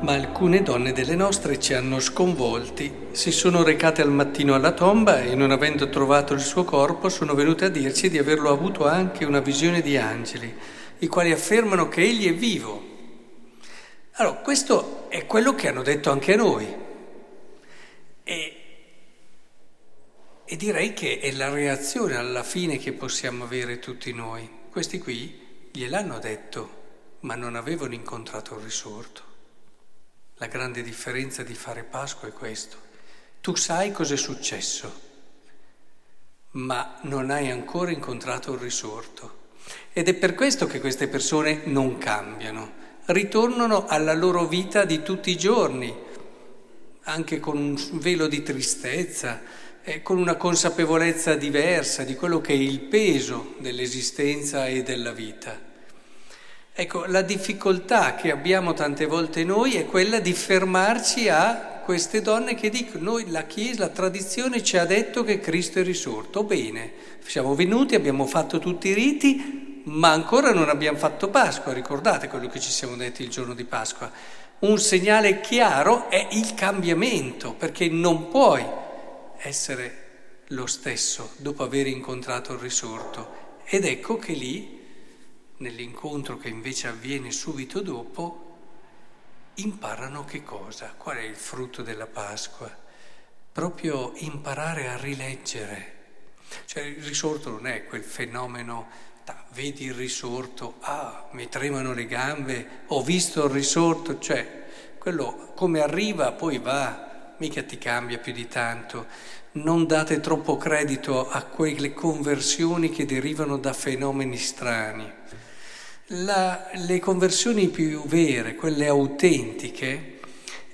ma alcune donne delle nostre ci hanno sconvolti. Si sono recate al mattino alla tomba e non avendo trovato il suo corpo sono venute a dirci di averlo avuto anche una visione di angeli, i quali affermano che egli è vivo. Allora, questo è quello che hanno detto anche a noi. E, e direi che è la reazione alla fine che possiamo avere tutti noi. Questi qui gliel'hanno detto, ma non avevano incontrato il risorto. La grande differenza di fare Pasqua è questo. Tu sai cos'è successo, ma non hai ancora incontrato il risorto. Ed è per questo che queste persone non cambiano, ritornano alla loro vita di tutti i giorni, anche con un velo di tristezza, eh, con una consapevolezza diversa di quello che è il peso dell'esistenza e della vita. Ecco, la difficoltà che abbiamo tante volte noi è quella di fermarci a queste donne che dicono, noi la Chiesa, la tradizione ci ha detto che Cristo è risorto. Bene, siamo venuti, abbiamo fatto tutti i riti, ma ancora non abbiamo fatto Pasqua, ricordate quello che ci siamo detti il giorno di Pasqua. Un segnale chiaro è il cambiamento, perché non puoi essere lo stesso dopo aver incontrato il risorto. Ed ecco che lì nell'incontro che invece avviene subito dopo, imparano che cosa? Qual è il frutto della Pasqua? Proprio imparare a rileggere. Cioè il risorto non è quel fenomeno, vedi il risorto, ah, mi tremano le gambe, ho visto il risorto, cioè quello come arriva poi va, mica ti cambia più di tanto. Non date troppo credito a quelle conversioni che derivano da fenomeni strani. La, le conversioni più vere, quelle autentiche,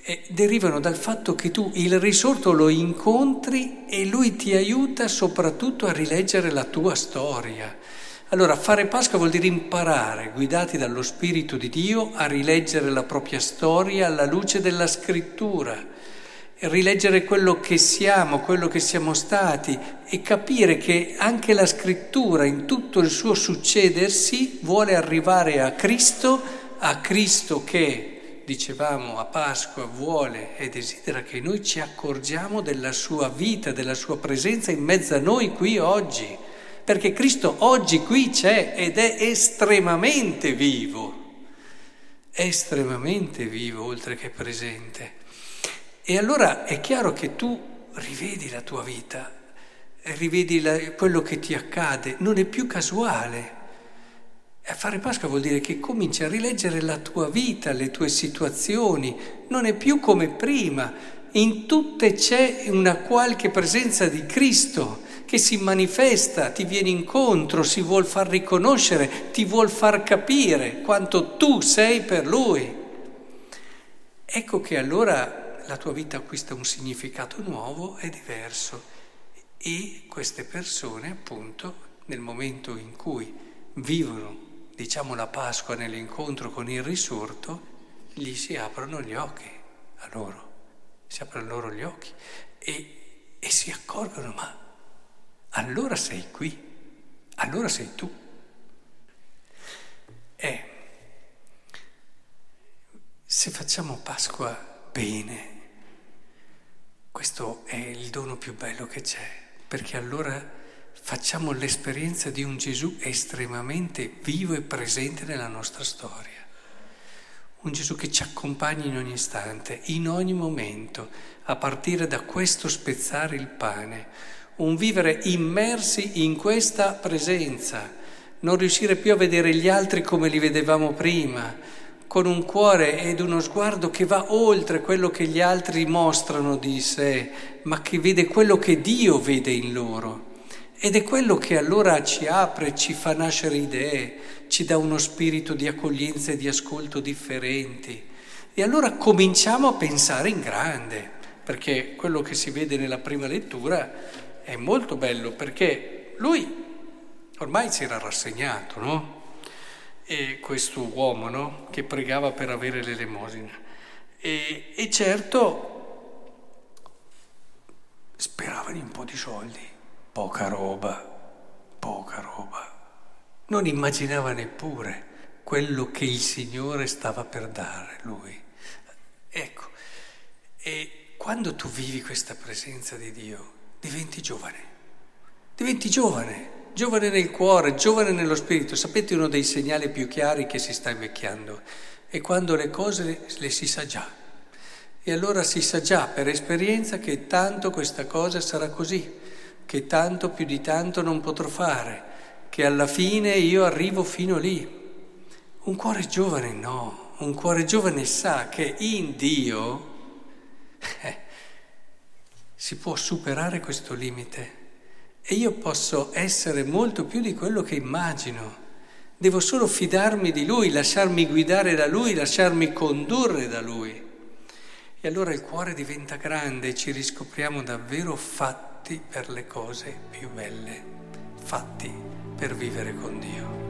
eh, derivano dal fatto che tu il risorto lo incontri e lui ti aiuta soprattutto a rileggere la tua storia. Allora, fare Pasqua vuol dire imparare, guidati dallo Spirito di Dio, a rileggere la propria storia alla luce della scrittura rileggere quello che siamo, quello che siamo stati e capire che anche la scrittura in tutto il suo succedersi vuole arrivare a Cristo, a Cristo che, dicevamo a Pasqua, vuole e desidera che noi ci accorgiamo della sua vita, della sua presenza in mezzo a noi qui oggi, perché Cristo oggi qui c'è ed è estremamente vivo, estremamente vivo oltre che presente. E allora è chiaro che tu rivedi la tua vita, rivedi la, quello che ti accade, non è più casuale. E fare Pasqua vuol dire che cominci a rileggere la tua vita, le tue situazioni, non è più come prima, in tutte c'è una qualche presenza di Cristo che si manifesta, ti viene incontro, si vuol far riconoscere, ti vuol far capire quanto tu sei per Lui. Ecco che allora la tua vita acquista un significato nuovo e diverso e queste persone appunto nel momento in cui vivono diciamo la Pasqua nell'incontro con il risorto gli si aprono gli occhi a loro, si aprono loro gli occhi e, e si accorgono ma allora sei qui, allora sei tu. E se facciamo Pasqua bene, questo è il dono più bello che c'è, perché allora facciamo l'esperienza di un Gesù estremamente vivo e presente nella nostra storia. Un Gesù che ci accompagna in ogni istante, in ogni momento, a partire da questo spezzare il pane, un vivere immersi in questa presenza, non riuscire più a vedere gli altri come li vedevamo prima, con un cuore ed uno sguardo che va oltre quello che gli altri mostrano di sé, ma che vede quello che Dio vede in loro. Ed è quello che allora ci apre, ci fa nascere idee, ci dà uno spirito di accoglienza e di ascolto differenti. E allora cominciamo a pensare in grande, perché quello che si vede nella prima lettura è molto bello, perché lui ormai si era rassegnato, no? E questo uomo no? che pregava per avere l'elemosina. E, e certo speravano in un po' di soldi, poca roba, poca roba. Non immaginava neppure quello che il Signore stava per dare lui. quando tu vivi questa presenza di Dio, diventi giovane, diventi giovane, giovane nel cuore, giovane nello spirito. Sapete uno dei segnali più chiari che si sta invecchiando? È quando le cose le si sa già. E allora si sa già per esperienza che tanto questa cosa sarà così, che tanto più di tanto non potrò fare, che alla fine io arrivo fino lì. Un cuore giovane no, un cuore giovane sa che in Dio eh, si può superare questo limite e io posso essere molto più di quello che immagino. Devo solo fidarmi di Lui, lasciarmi guidare da Lui, lasciarmi condurre da Lui. E allora il cuore diventa grande e ci riscopriamo davvero fatti per le cose più belle, fatti per vivere con Dio.